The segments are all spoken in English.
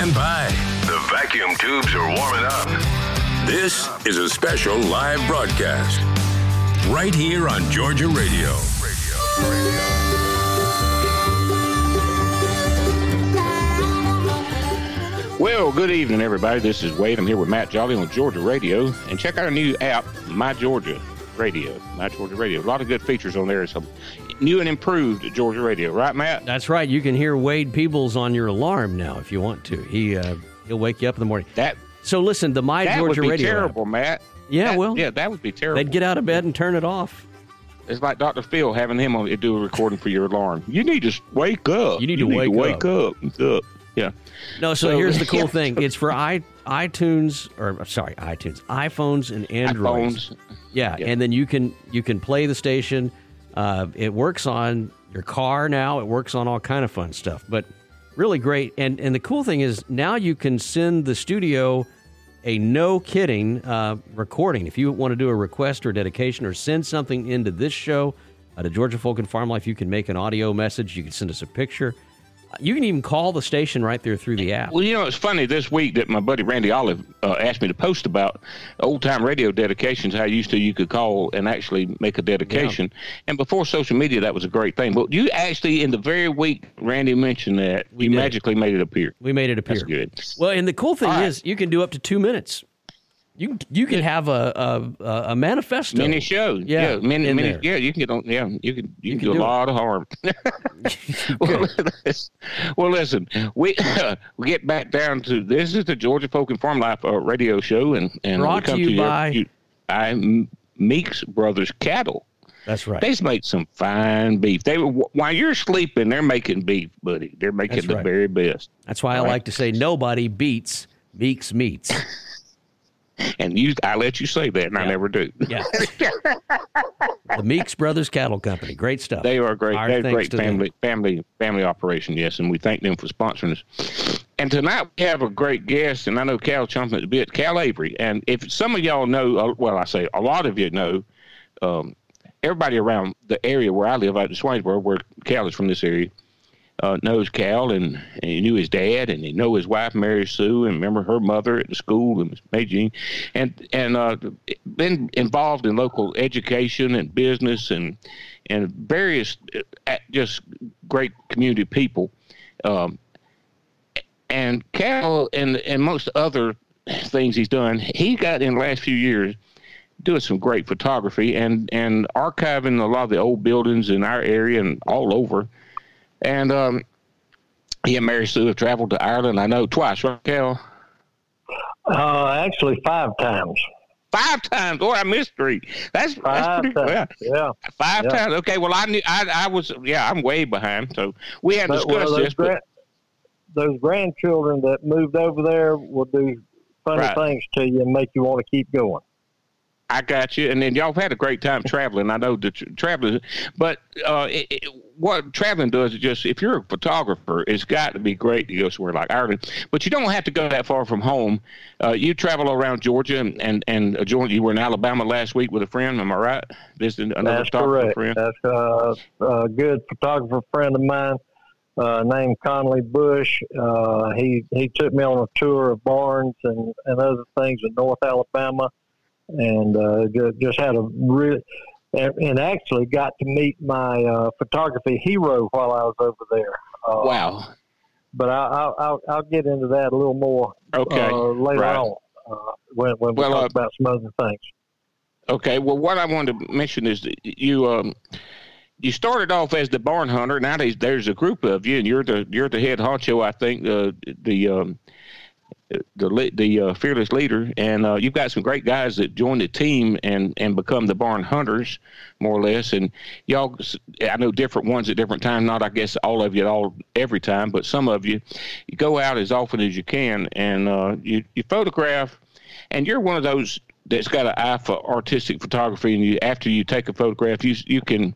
Stand by. The vacuum tubes are warming up. This is a special live broadcast right here on Georgia Radio. Well, good evening, everybody. This is Wade. I'm here with Matt Jolly on Georgia Radio. And check out our new app, My Georgia Radio. My Georgia Radio. A lot of good features on there. A new and improved Georgia Radio. Right, Matt? That's right. You can hear Wade Peebles on your alarm now if you want to. He uh, he'll wake you up in the morning. That So listen, the My that Georgia would be Radio. app- terrible, Matt. Yeah, That- well, yeah, that would be terrible. They'd get out of bed and turn it off. It's like Dr. Phil having him on do a recording for your alarm. You need to wake up. You need to wake wake up. Wake up. Yeah. No, so, So- here's the cool thing. It's for i iTunes or sorry, iTunes, iPhones and Androids. iPhones. Yeah, Yeah. and then you can you can play the station. Uh, it works on your car now. It works on all kind of fun stuff. But really great. And and the cool thing is now you can send the studio a no kidding uh, recording. If you want to do a request or dedication or send something into this show uh, to Georgia Folk and Farm Life, you can make an audio message. You can send us a picture. You can even call the station right there through the app. Well, you know, it's funny this week that my buddy Randy Olive uh, asked me to post about old time radio dedications. How used to you could call and actually make a dedication. And before social media, that was a great thing. But you actually, in the very week Randy mentioned that, We magically made it appear. We made it appear. That's good. Well, and the cool thing All right. is, you can do up to two minutes. You can- you can have a a, a manifesto. Mini show, Yeah, in mini, there. yeah. You can get on, yeah. You can, you, can, can do, do a lot of harm. well, listen, well, listen, we we get back down to this is the Georgia Folk and Farm Life uh, radio show, and and Brought to you to by- you, by Meeks Brothers Cattle. That's right. They make some fine beef. They while you're sleeping, they're making beef, buddy. They're making That's the right. very best. That's why I right. like to say nobody beats Meeks Meats. And you, I let you say that, and I never do. Yeah. the Meeks Brothers Cattle Company. Great stuff. They are great. Our They're a great to them. family family family operation. Yes, and we thank them for sponsoring us. And tonight we have a great guest, and I know Cal chomping at the bit, Cal Avery. And if some of y'all know, uh, well, I say a lot of you know, um, everybody around the area where I live, out in Swainsboro, where Cal is from this area, uh, knows Cal, and, and he knew his dad, and he know his wife Mary Sue, and remember her mother at the school, and Miss May Jean, and and uh, been involved in local education and business and and various uh, just great community people. Um, and Cal and and most other things he's done, he got in the last few years doing some great photography and and archiving a lot of the old buildings in our area and all over. And um, he and Mary Sue have traveled to Ireland. I know twice, right, Cal? Uh, actually, five times. Five times. or I missed three. That's that's pretty. times. Yeah, Yeah. five Yeah. times. Okay. Well, I knew. I I was. Yeah, I'm way behind. So we well, discussed those, this, but those grandchildren that moved over there will do funny Right. things to you and make you want to keep going. I got you. And then y'all have had a great time traveling. I know the tra- traveling, but uh, it, it, what traveling does is just if you're a photographer, it's got to be great to go somewhere like Ireland. But you don't have to go that far from home. Uh, you travel around Georgia and and, and uh, Georgia. You were in Alabama last week with a friend. Am I right? Visiting another That's photographer correct. friend. That's uh, a good photographer friend of mine uh, named Conley Bush. Uh, he he took me on a tour of barns and, and other things in North Alabama, and uh, just, just had a real and, and actually got to meet my uh, photography hero while I was over there. Uh, Wow. But I, I'll, I'll I'll get into that a little more Okay. uh, later right. on uh, when when we Well, talk uh, about some other things. Okay. Well, what I wanted to mention is that you um, you started off as the barn hunter. Now there's a group of you, and you're the you're the head honcho. I think the the um, the the uh, fearless leader, and uh, you've got some great guys that join the team and and become the barn hunters, more or less. And y'all, I know different ones at different times. Not, I guess, all of you at all every time, but some of you, you go out as often as you can, and uh, you you photograph, and you're one of those that's got an eye for artistic photography, and you after you take a photograph, you you can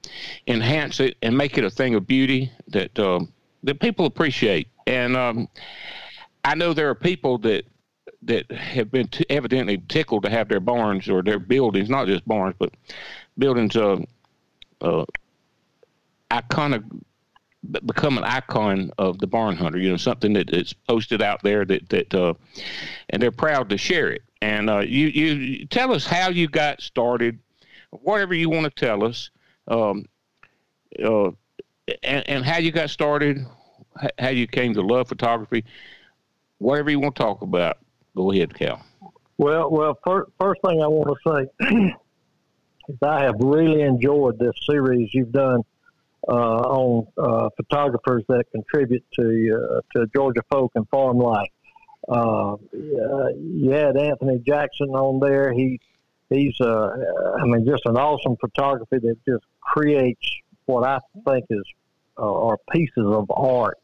enhance it and make it a thing of beauty that uh, that people appreciate. And um, I know there are people that that have been t- evidently tickled to have their barns or their buildings, not just barns, but buildings, uh, uh, iconic, become an icon of the barn hunter. You know, something that is posted out there that that, uh, and they're proud to share it. And uh, you you tell us how you got started, whatever you want to tell us, um, uh, and, and how you got started, how you came to love photography whatever you want to talk about, go ahead, Cal. Well, well, first, first thing I want to say is I have really enjoyed this series you've done uh, on uh, photographers that contribute to uh, to Georgia folk and farm life. Uh, you had Anthony Jackson on there. He he's uh, I mean just an awesome photography that just creates what I think is uh, are pieces of art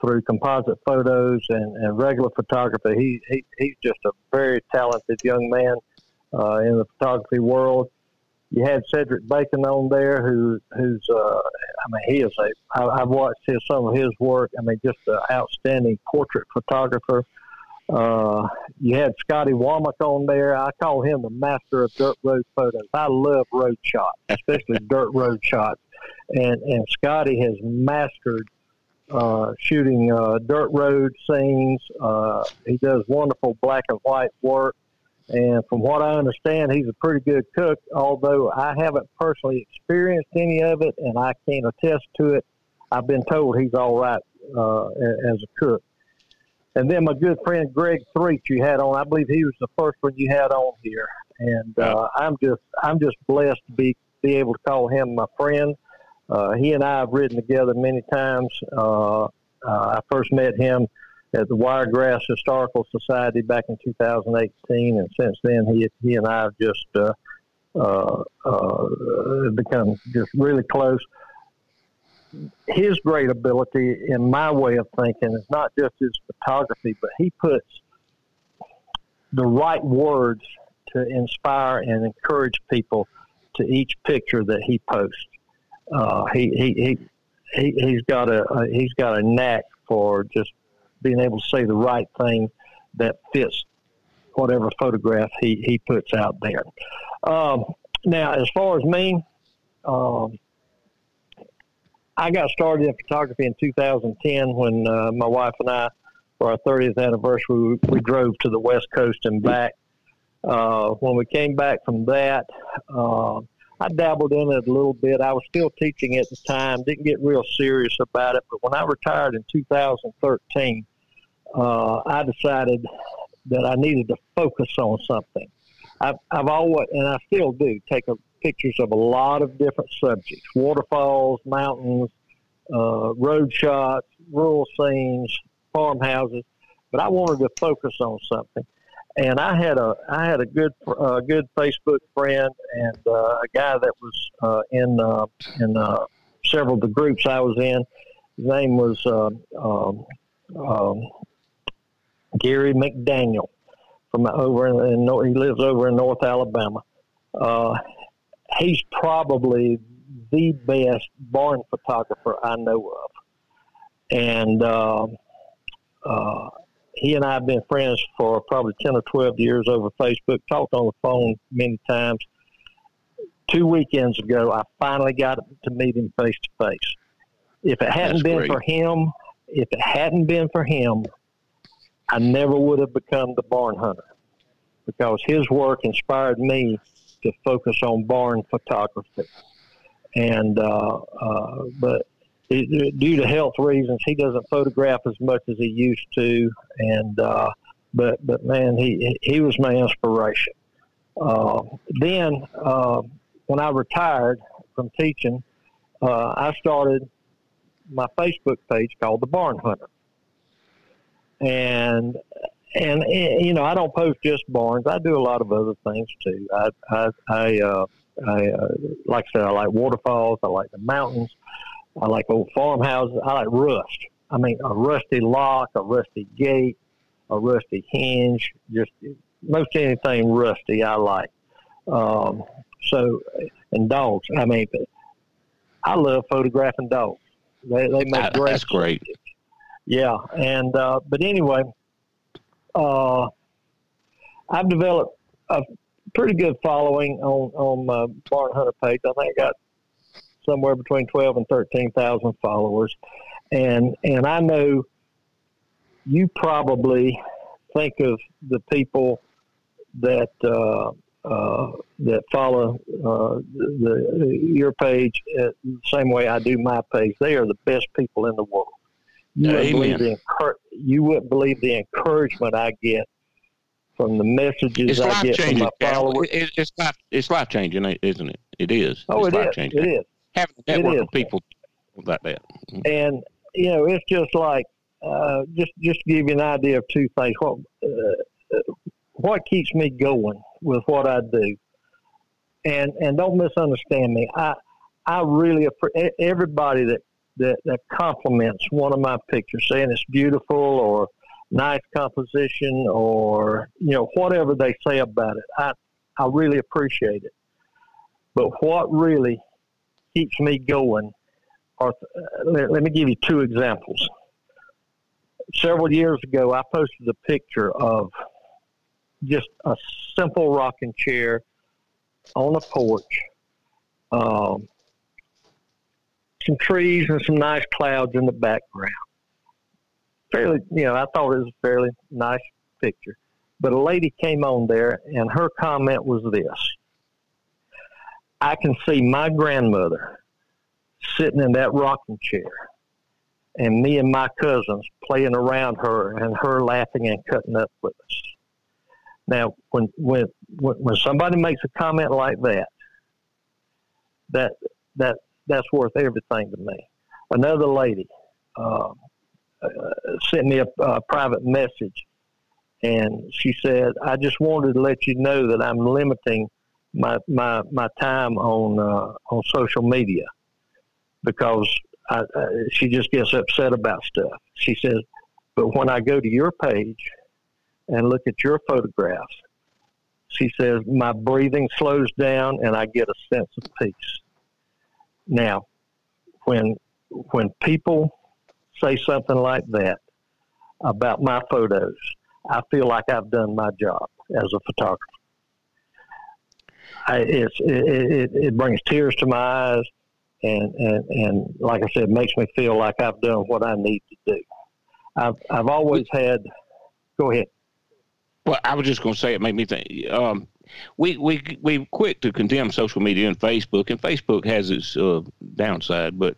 through composite photos and, and regular photography. He, he he's just a very talented young man uh, in the photography world. You had Cedric Bacon on there, who who's uh, I mean he is a I, I've watched his some of his work. I mean just an outstanding portrait photographer. Uh, you had Scotty Womack on there. I call him the master of dirt road photos. I love road shots, especially dirt road shots. And and Scotty has mastered uh, shooting uh, dirt road scenes. Uh, he does wonderful black and white work. And from what I understand, he's a pretty good cook, although I haven't personally experienced any of it and I can't attest to it. I've been told he's all right uh, as a cook. And then my good friend Greg Threet you had on, I believe he was the first one you had on here. And uh, I'm just I'm just blessed to be be able to call him my friend. Uh, he and I have ridden together many times. Uh, I first met him at the Wiregrass Historical Society back in 2018, and since then he he and I have just uh, uh, become just really close. His great ability, in my way of thinking, is not just his photography, but he puts the right words to inspire and encourage people to each picture that he posts uh, he, he, he, he, has got a, he's got a knack for just being able to say the right thing that fits whatever photograph he, he puts out there. Um, now, as far as me, um, I got started in photography in 2010 when uh, my wife and I, for our 30th anniversary, we, we drove to the West Coast and back. Uh, when we came back from that, uh, I dabbled in it a little bit. I was still teaching at the time, didn't get real serious about it. But when I retired in 2013, uh, I decided that I needed to focus on something. I've, I've always, and I still do, take a, pictures of a lot of different subjects waterfalls, mountains, uh, road shots, rural scenes, farmhouses. But I wanted to focus on something and I had a I had a good uh, good Facebook friend and uh, a guy that was uh, in uh, in uh, several of the groups I was in. His name was uh, um, um, Gary McDaniel from over in, in he lives over in North Alabama. he's probably the best barn photographer I know of, and he and I have been friends for probably 10 or 12 years over Facebook, talked on the phone many times. Two weekends ago, I finally got to meet him face to face. If it hadn't That's been great. for him, if it hadn't been for him, I never would have become the barn hunter because his work inspired me to focus on barn photography. And, uh, uh, but due to health reasons, he doesn't photograph as much as he used to. And uh, but but man, he he was my inspiration. Uh, then uh, when I retired from teaching, uh, I started my Facebook page called the Barn Hunter, and and eh, you know, I don't post just barns. I do a lot of other things too. I, I, I, uh, I uh, like I said, I like waterfalls. I like the mountains. I like old farmhouses. I like rust. I mean, a rusty lock, a rusty gate, a rusty hinge. Just most anything rusty, I like. Um, so, and dogs. I mean, I love photographing dogs. They they make that, great. That's great. Yeah, and uh, but anyway, uh, I've developed a pretty good following on on my Barn Hunter page. I think I got somewhere between twelve and thirteen thousand followers, and and I know you probably think of the people that uh, uh, that follow uh, the, your page the same way I do my page. They are the best people in the world. You wouldn't, believe the, you wouldn't believe the encouragement I get from the messages it's I get from my followers. It, it's life, it's life changing, isn't it? It is. Oh, it's it life is. changing. It is. Having a network of people like that. And you know, it's just like uh, just just to give you an idea of two things. What uh, what keeps me going with what I do, and and don't misunderstand me. I I really appreciate everybody that that, that compliments one of my pictures, saying it's beautiful or nice composition or you know whatever they say about it. I I really appreciate it. But what really keeps me going are uh, let, let me give you two examples. Several years ago, I posted a picture of just a simple rocking chair on a porch. Um, some trees and some nice clouds in the background. Fairly, you know, I thought it was a fairly nice picture. But a lady came on there, and her comment was this I can see my grandmother sitting in that rocking chair, and me and my cousins playing around her, and her laughing and cutting up with us. Now, when when when somebody makes a comment like that, that that that's worth everything to me. Another lady uh, uh, sent me a, a private message, and she said, "I just wanted to let you know that I'm limiting my my my time on uh, on social media because I, she just gets upset about stuff." She says, "But when I go to your page and look at your photographs." She says, my breathing slows down and I get a sense of peace. Now, when when people say something like that about my photos, I feel like I've done my job as a photographer. I, it, it, it brings tears to my eyes, and, and, and like I said, makes me feel like I've done what I need to do. I've, I've always had, go ahead. Well, I was just going to say it made me think. Um, we we we quick to condemn social media and Facebook, and Facebook has its uh, downside, but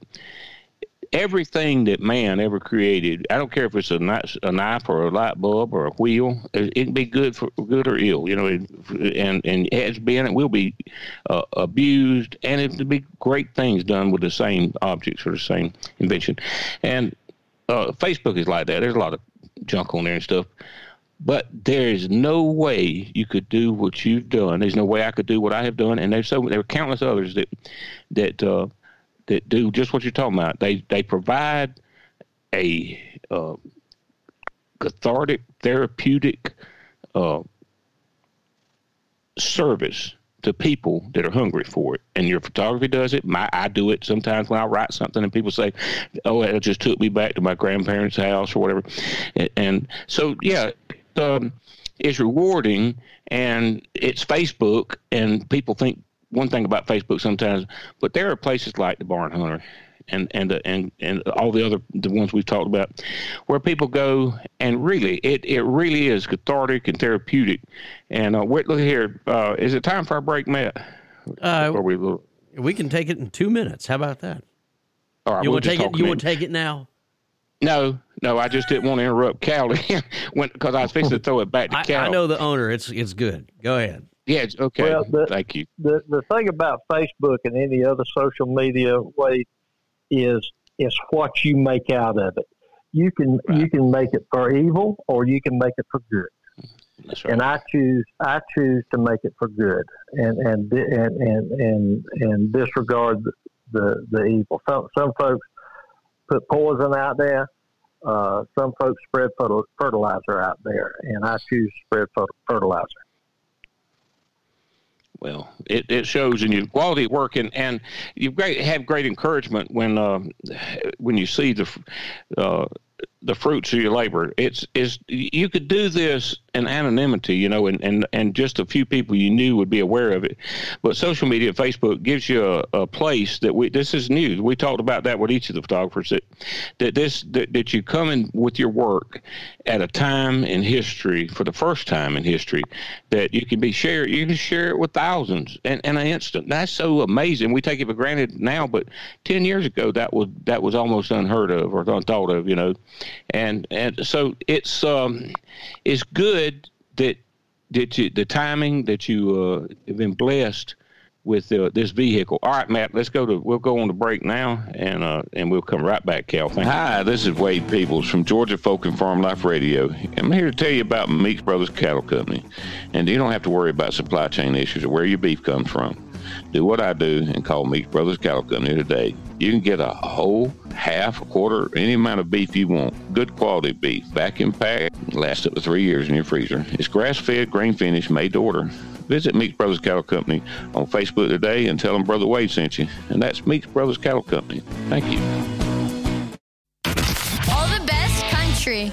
everything that man ever created, I don't care if it's a knife, a knife or a light bulb or a wheel, it, it can be good for good or ill, you know, and and it has been, it will be uh, abused, and it will be great things done with the same objects or the same invention, and uh, Facebook is like that. There's a lot of junk on there and stuff. But there is no way you could do what you've done. There's no way I could do what I have done, and there's so there are countless others that that uh, that do just what you're talking about. They they provide a uh, cathartic, therapeutic uh, service to people that are hungry for it. And your photography does it. My I do it sometimes when I write something and people say, "Oh, it just took me back to my grandparents' house or whatever." And, and so, yeah, um, is rewarding, and it's Facebook, and people think one thing about Facebook sometimes, but there are places like the Barn Hunter. And and and and all the other the ones we've talked about, where people go and really it, it really is cathartic and therapeutic. And uh, wait, look here, uh, is it time for our break, Matt? Uh, we we can take it in two minutes. How about that? All right, you we'll want to take it? You want to take it now? No, no, I just didn't want to interrupt Callie because I was fixing to throw it back to I, I know the owner. It's it's good. Go ahead. Yeah, okay. Well, the, Thank you. The the thing about Facebook and any other social media way is is what you make out of it. you can Right. you can make it for evil or you can make it for good. That's right. And I choose I choose to make it for good and and and and and, and disregard the, the the evil. Some some folks put poison out there. Uh, some folks spread fertilizer out there, and I choose to spread fertilizer. Well, it, it shows in your quality work, and, and you great have great encouragement when uh, when you see the uh, the fruits of your labor. It's is you could do this in anonymity, you know, and, and, and just a few people you knew would be aware of it. But social media, Facebook gives you a, a place that we this is new. We talked about that with each of the photographers that that this that, that you come in with your work at a time in history for the first time in history that you can be shared you can share it with thousands in, in an instant that's so amazing we take it for granted now but 10 years ago that was that was almost unheard of or unthought of you know and and so it's um it's good that that you the timing that you uh, have been blessed with uh, this vehicle. All right, Matt, let's go to we'll go on the break now, and uh, and we'll come right back, Cal. Thank Hi, this is Wade Peoples from Georgia Folk and Farm Life Radio. I'm here to tell you about Meeks Brothers Cattle Company, and you don't have to worry about supply chain issues or where your beef comes from. Do what I do and call Meeks Brothers Cattle Company today. You can get a whole, half, a quarter, any amount of beef you want. Good quality beef, vacuum packed, lasts up to three years in your freezer. It's grass fed, grain finished, made to order. Visit Meeks Brothers Cattle Company on Facebook today and tell them Brother Wade sent you. And that's Meeks Brothers Cattle Company. Thank you. All the best country.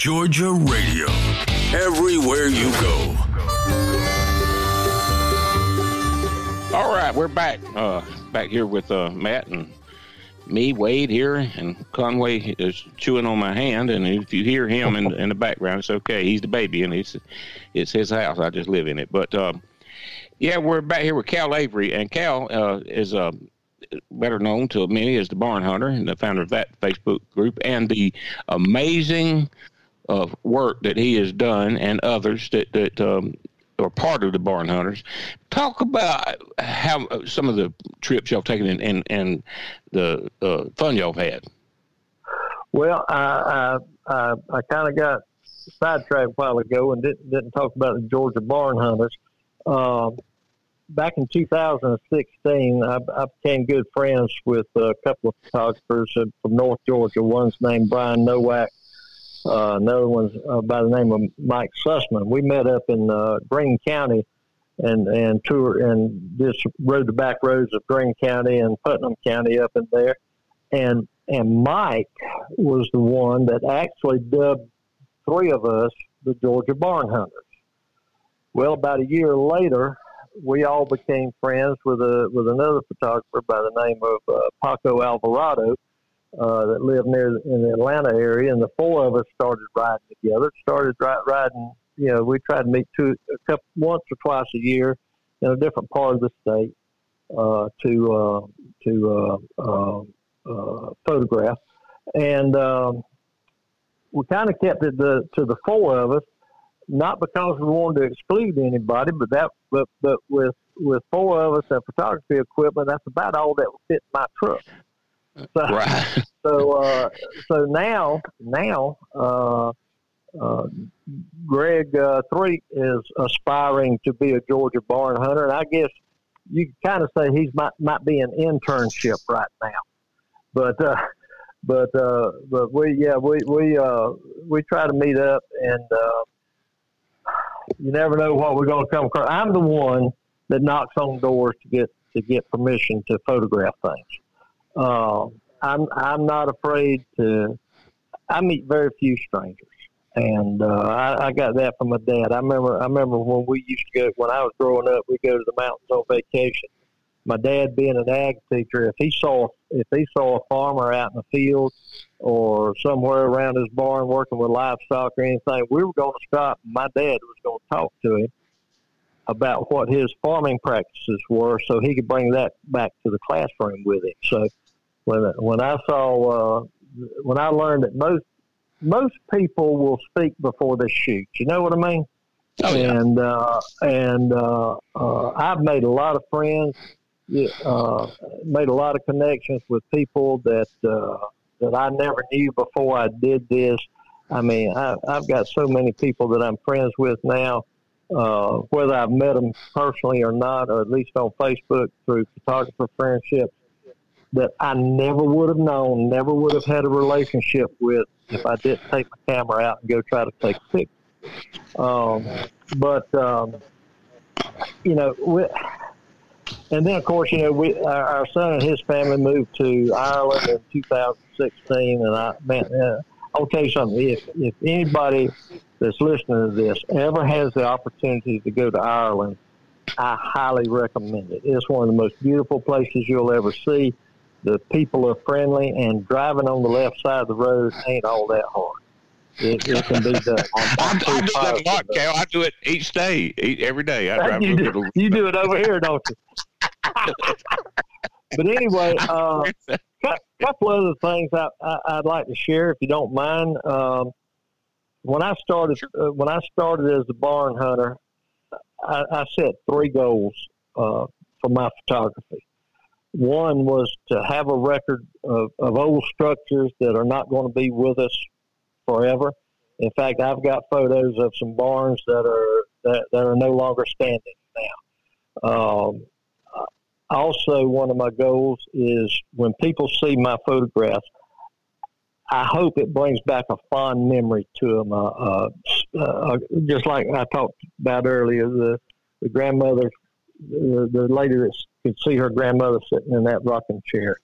Georgia Radio. Everywhere you go. All right, we're back. Uh, back here with uh, Matt and me, Wade here, and Conway is chewing on my hand. And if you hear him in, in the background, it's okay. He's the baby, and it's it's his house. I just live in it. But um, yeah, we're back here with Cal Avery, and Cal uh, is uh, better known to many as the Barn Hunter and the founder of that Facebook group, and the amazing uh, work that he has done, and others that that um, are part of the Barn Hunters. Talk about how uh, some of the trips y'all taken and and, and the uh, fun y'all had. Well, I I, I, I kind of got sidetracked a while ago and didn't didn't talk about the Georgia Barn Hunters. Um, back in 2016, I, I became good friends with a couple of photographers from North Georgia. One's named Brian Nowak. Uh, another one's uh, by the name of Mike Sussman. We met up in uh, Greene County and and tour and just rode the back roads of Greene County and Putnam County up in there. And and Mike was the one that actually dubbed three of us the Georgia Barn Hunters. Well, about a year later, we all became friends with a with another photographer by the name of uh, Paco Alvarado uh, that lived near in the Atlanta area, and the four of us started riding together. Started ri- riding, you know, we tried to meet two a couple once or twice a year in a different part of the state uh, to uh, to uh, uh, uh, photograph, and um, we kind of kept it the, to the four of us not because we wanted to exclude anybody, but that but but with with four of us and photography equipment, that's about all that would fit in my truck. So Right. so uh, so now now uh, uh, Greg uh, Threet is aspiring to be a Georgia barn hunter, and I guess you can kind of say he's might might be an internship right now, but. Uh, but uh, but we yeah we we uh, we try to meet up and uh, you never know what we're going to come across. I'm the one that knocks on doors to get to get permission to photograph things. Uh, I'm I'm not afraid to. I meet very few strangers, and uh, I, I got that from my dad. I remember I remember when we used to go when I was growing up. We go to the mountains on vacation. My dad, being an ag teacher, if he saw if he saw a farmer out in the field or somewhere around his barn working with livestock or anything, we were going to stop. My dad was going to talk to him about what his farming practices were, so he could bring that back to the classroom with him. So when when I saw uh, when I learned that most most people will speak before they shoot, you know what I mean? Oh, yeah. And uh, and uh, uh, I've made a lot of friends, uh, made a lot of connections with people that uh, that I never knew before I did this. I mean, I, I've got so many people that I'm friends with now, uh, whether I've met them personally or not, or at least on Facebook through photographer friendships, that I never would have known, never would have had a relationship with if I didn't take my camera out and go try to take pictures. Um, but um, you know, we, and then of course, you know, we our, our son and his family moved to Ireland in 2016, and I man, uh, I'll tell you something. If if anybody that's listening to this ever has the opportunity to go to Ireland, I highly recommend it. It's one of the most beautiful places you'll ever see. The people are friendly, and driving on the left side of the road ain't all that hard. It, it can be done. I, I do that a lot, Cal. I do it each day, each, every day. I drive you, do, you do it over here, don't you? but anyway, uh, a couple other things I, I, would like to share, if you don't mind. Um, when I started, uh, when I started as a barn hunter, I, I set three goals uh, for my photography. One was to have a record of, of old structures that are not going to be with us forever. In fact, I've got photos of some barns that are that, that are no longer standing now. Um, also, one of my goals is when people see my photographs, I hope it brings back a fond memory to them. Uh, uh, uh, just like I talked about earlier, the the grandmother, the, the lady that could see her grandmother sitting in that rocking chair.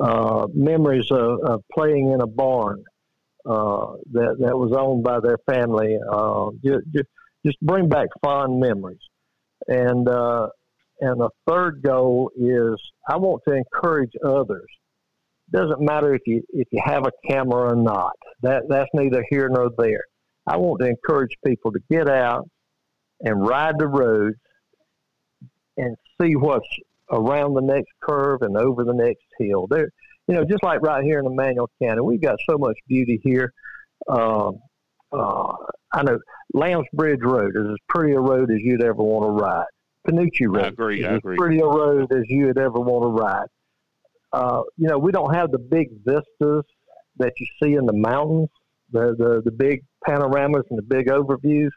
Uh, memories of, of playing in a barn, uh, that that was owned by their family. Uh, just, just, bring back fond memories. And uh, and the third goal is I want to encourage others. Doesn't matter if you if you have a camera or not. That that's neither here nor there. I want to encourage people to get out and ride the roads and see what's around the next curve and over the next hill. There, you know, just like right here in Emanuel County, we've got so much beauty here. Um, uh, I know Lambs Bridge Road is as pretty a road as you'd ever want to ride. Panucci Road I agree, is I agree. as pretty a road as you'd ever want to ride. Uh, you know, we don't have the big vistas that you see in the mountains, the, the, the big panoramas and the big overviews.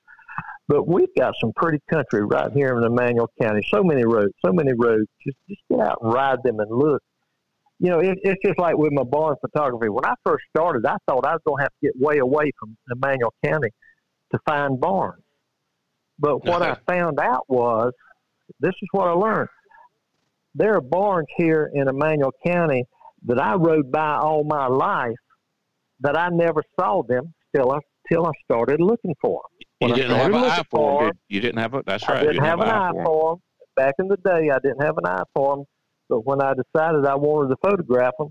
But we've got some pretty country right here in Emanuel County. So many roads, so many roads. Just just get out and ride them and look you know, it, it's just like with my barn photography. When I first started, I thought I was going to have to get way away from Emanuel County to find barns. But what I uh-huh. found out was this is what I learned. There are barns here in Emanuel County that I rode by all my life that I never saw them till I, till I started looking for them. When you didn't have an eye for them. You didn't have a, that's right. I didn't, didn't have, an eye for them. Back in the day, I didn't have an eye for them. But when I decided I wanted to photograph them,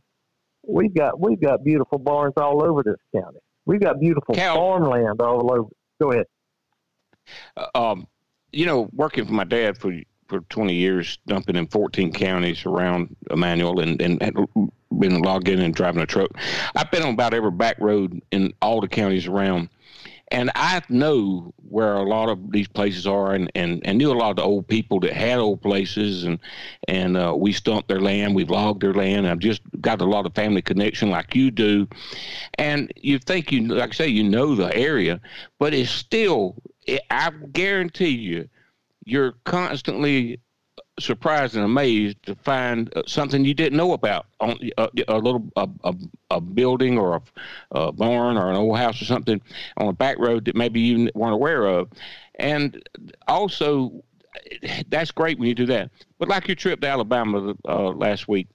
we've got we've got beautiful barns all over this county. We've got beautiful Cal, farmland all over. Go ahead. Uh, um, you know, working for my dad for for 20 years, dumping in 14 counties around Emanuel, and and been logged in and driving a truck. I've been on about every back road in all the counties around and I know where a lot of these places are, and, and, and knew a lot of the old people that had old places, and and uh, we stumped their land, we logged their land. I've just got a lot of family connection like you do, and you think you like I say you know the area, but it's still I guarantee you, you're constantly surprised and amazed to find uh, something you didn't know about on a, uh, a little a, a, a, building or a, a, barn or an old house or something on a back road that maybe you weren't aware of and also that's great when you do that but like your trip to alabama uh, last week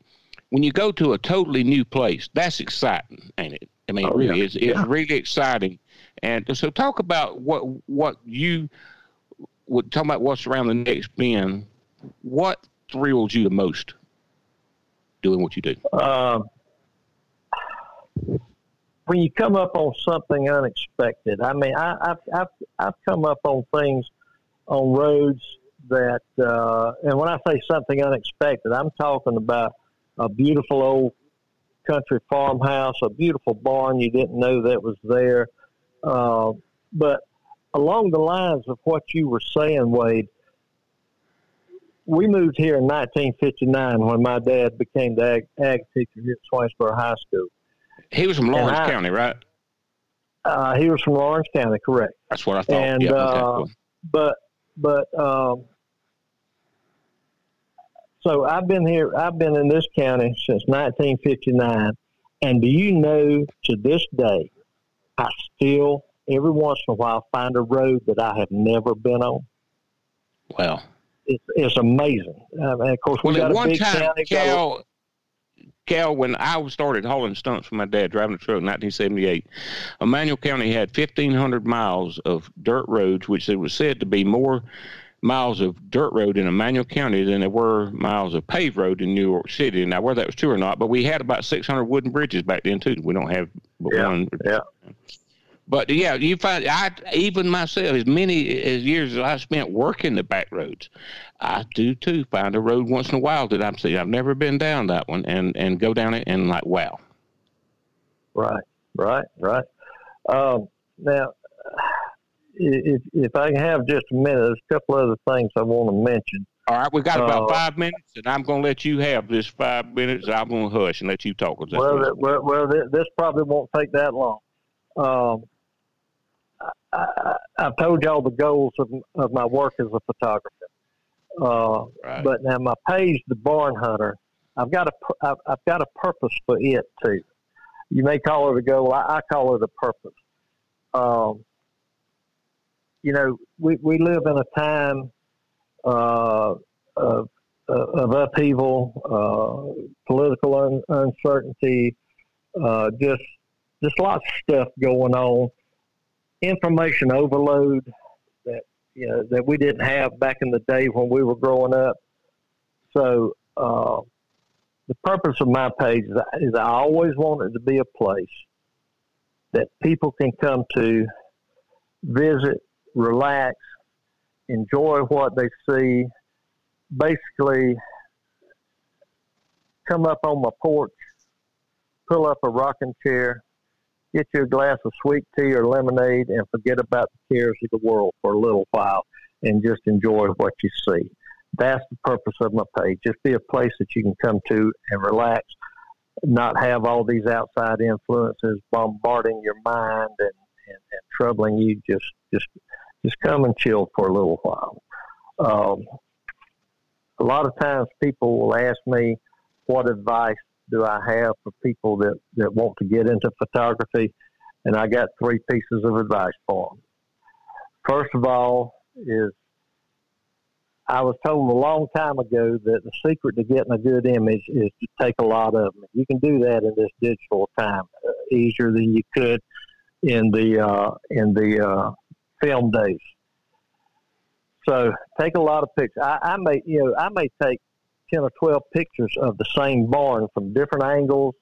when you go to a totally new place that's exciting ain't it i mean oh, really yeah. it's, it's yeah. really exciting and so talk about what what you would talk about what's around the next bend what thrills you the most doing what you do? Um, when you come up on something unexpected, I mean, I, have I've I've come up on things on roads that, uh, and when I say something unexpected, I'm talking about a beautiful old country farmhouse, a beautiful barn you didn't know that was there. Uh, but along the lines of what you were saying, Wade, we moved here in 1959 when my dad became the ag, ag teacher here at Swainsboro High School. He was from Laurens I, County, right? Uh, he was from Laurens County, correct. That's what I thought. And, yeah, uh, cool. But, but, um, so I've been here, I've been in this county since 1959. And do you know to this day, I still, every once in a while, find a road that I have never been on. Well, it's, it's amazing. Uh, of course, we well, got at one big time, county. Cal, Cal, when I started hauling stunts for my dad, driving a truck in 1978, Emanuel County had 1,500 miles of dirt roads, which it was said to be more miles of dirt road in Emanuel County than there were miles of paved road in New York City. Now, whether that was true or not, but we had about 600 wooden bridges back then, too. We don't have but yeah, one. Yeah. But yeah, you find I even myself, as many as years as I spent working the back roads, I do too find a road once in a while that I'm saying I've never been down that one, and and go down it and like wow. Right, right, right. Um, now, if if I can have just a minute, there's a couple other things I want to mention. All right, we got about Uh, five minutes, and I'm going to let you have this five minutes. I'm going to hush and let you talk. Well, well, well, this probably won't take that long. Um, I, I've told y'all the goals of, of my work as a photographer. Uh, Right. But now my page, the Barn Hunter, I've got a I've, I've got a purpose for it too. You may call it a goal. I, I call it a purpose. Um, you know, we, we live in a time uh, of, of upheaval, uh, political un- uncertainty, uh, just just lots of stuff going on. Information overload that you know that we didn't have back in the day when we were growing up. So uh, the purpose of my page is, is I always want it to be a place that people can come to, visit, relax, enjoy what they see. Basically, come up on my porch, pull up a rocking chair, get you a glass of sweet tea or lemonade, and forget about the cares of the world for a little while and just enjoy what you see. That's the purpose of my page. Just be a place that you can come to and relax, not have all these outside influences bombarding your mind and, and, and troubling you. Just, just, just come and chill for a little while. Um, a lot of times people will ask me, what advice do I have for people that, that want to get into photography? And I got three pieces of advice for them. First of all, is I was told a long time ago that the secret to getting a good image is to take a lot of them. You can do that in this digital time uh, easier than you could in the uh, in the uh, film days. So take a lot of pictures. I, I may you know I may take ten or twelve pictures of the same barn from different angles,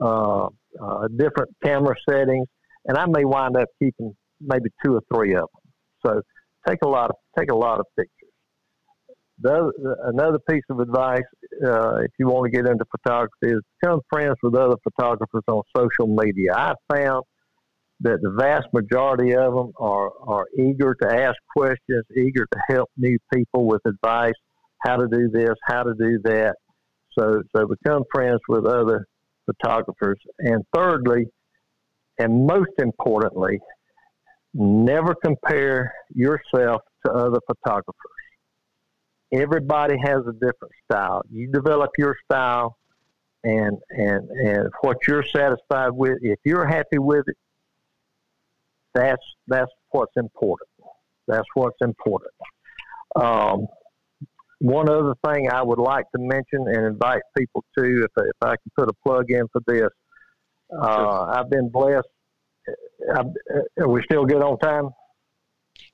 uh, uh, different camera settings, and I may wind up keeping maybe two or three of them. So take a lot of take a lot of pictures. The other, another piece of advice, uh, if you want to get into photography, is become friends with other photographers on social media. I found that the vast majority of them are, are eager to ask questions, eager to help new people with advice, how to do this, how to do that. So, so become friends with other photographers. And thirdly, and most importantly, never compare yourself to other photographers. Everybody has a different style. You develop your style and and and what you're satisfied with, if you're happy with it, that's that's what's important. That's what's important. Um, one other thing I would like to mention and invite people to, if, if I can put a plug in for this, uh, I've been blessed. I, are we still good on time?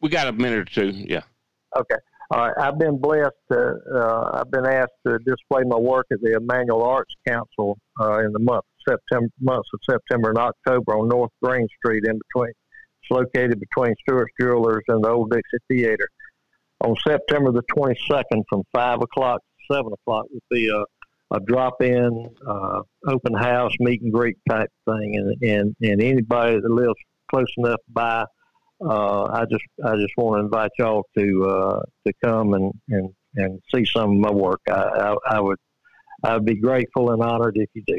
we got a minute or two. Yeah. Okay. Right, I've been blessed. To, uh, I've been asked to display my work at the Emanuel Arts Council uh, in the month September, months of September and October on North Green Street, in between. It's located between Stewart's Jewelers and the Old Dixie Theater. On September the 22nd, from five o'clock to seven o'clock, will be a, a drop-in uh, open house meet and greet type thing, and and and anybody that lives close enough by uh, I just I just want to invite y'all to uh, to come and, and, and see some of my work. I, I, I would I'd be grateful and honored if you do.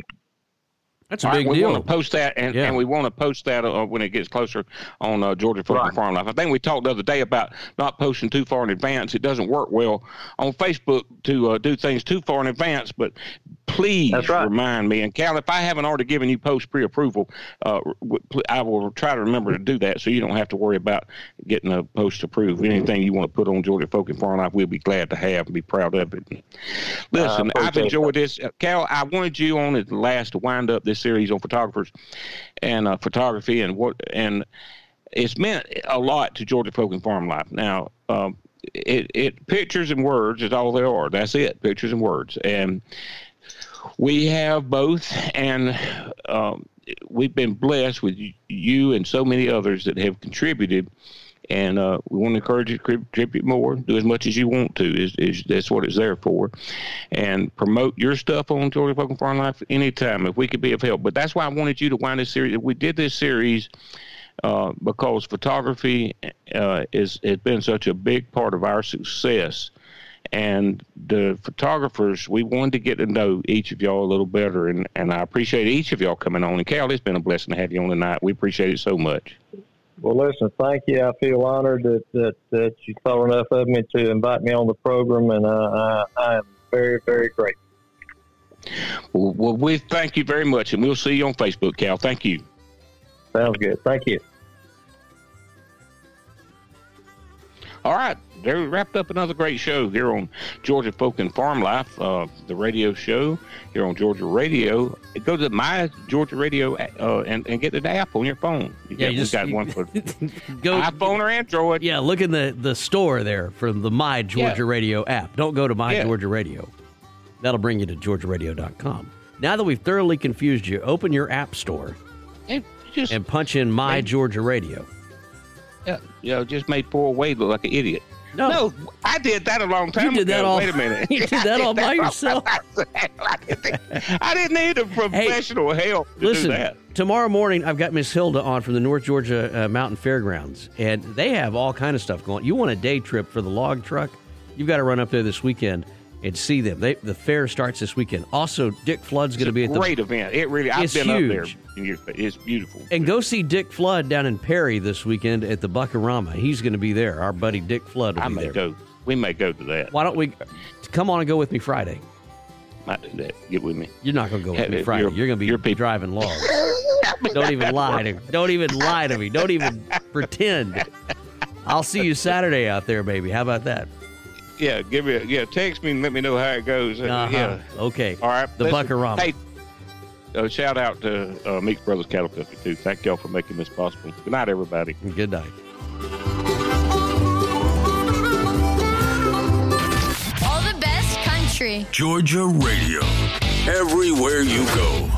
That's a big right, we deal. want to post that, and, Yeah. and we want to post that uh, when it gets closer on uh, Georgia Folk and Right. Farm Life. I think we talked the other day about not posting too far in advance. It doesn't work well on Facebook to uh, do things too far in advance, but please right. remind me. And Cal, if I haven't already given you post pre-approval, uh, I will try to remember to do that, so you don't have to worry about getting a post approved. Anything you want to put on Georgia Folk and Farm Life, we'll be glad to have and be proud of it. Listen, I've appreciate enjoyed this. Uh, Cal, I wanted you on at the last to wind up this series on photographers and uh, photography and what and it's meant a lot to Georgia Folk and Farm Life. Now, um, it, it pictures and words is all there are. That's it, pictures and words. And we have both, and um, we've been blessed with you and so many others that have contributed. And uh, we want to encourage you to contribute more, do as much as you want to. Is, is that's what it's there for, and promote your stuff on Georgia Folk and Farm Life anytime if we could be of help. But that's why I wanted you to wind this series. We did this series uh, because photography uh, is has been such a big part of our success. And the photographers, we wanted to get to know each of y'all a little better, and, and I appreciate each of y'all coming on. And Cal, it's been a blessing to have you on tonight. We appreciate it so much. Well, listen, thank you. I feel honored that that, that you thought enough of me to invite me on the program, and uh, I, I am very very grateful. Well, well, we thank you very much, and we'll see you on Facebook, Cal. Thank you. Sounds good. Thank you. All right, there we wrapped up another great show here on Georgia Folk and Farm Life, uh, the radio show here on Georgia Radio. Go to my Georgia Radio uh, and, and get the app on your phone. You Yeah, got, you just- got you- one for Go iPhone or Android. Yeah, look in the, the store there for the My Georgia Yeah. Radio app. Don't go to My Yeah. Georgia Radio. That'll bring you to georgiaradio.com. Now that we've thoroughly confused you, open your app store And just and punch in My Hey. Georgia Radio. yeah, you know, just made poor Wade look like an idiot. No. No, I did that a long time you did ago. that all- Wait a minute. you did that all by all yourself. I didn't- need a professional help to Listen, do that. tomorrow morning I've got Miss Hilda on from the North Georgia uh, Mountain Fairgrounds, and they have all kind of stuff going. You want a day trip for the log truck? You've got to run up there this weekend and see them. They, the fair starts this weekend. Also, Dick Flood's going to be at the Great event. It really. I've been up huge. there. years, but It's beautiful. And go see Dick Flood down in Perry this weekend at the Buckarama. He's going to be there. Our buddy Dick Flood will I be may there. go. We may go to that. Why don't we come on and go with me Friday? Might do that. Get with me. You're not going to go with Hey, me Friday. you're- You're, going to be you're people- driving logs. don't even lie to Don't even lie to me. Don't even pretend. I'll see you Saturday out there, baby. How about that? Yeah, give me. A, yeah, text me and let me know how it goes. Uh, Uh-huh. Yeah. Okay. All right. The listen, Buckarama. Hey, uh, shout out to uh, Meeks Brothers Cattle Company too. Thank y'all for making this possible. Good night, everybody. Good night. All the best country. Georgia Radio. Everywhere you go.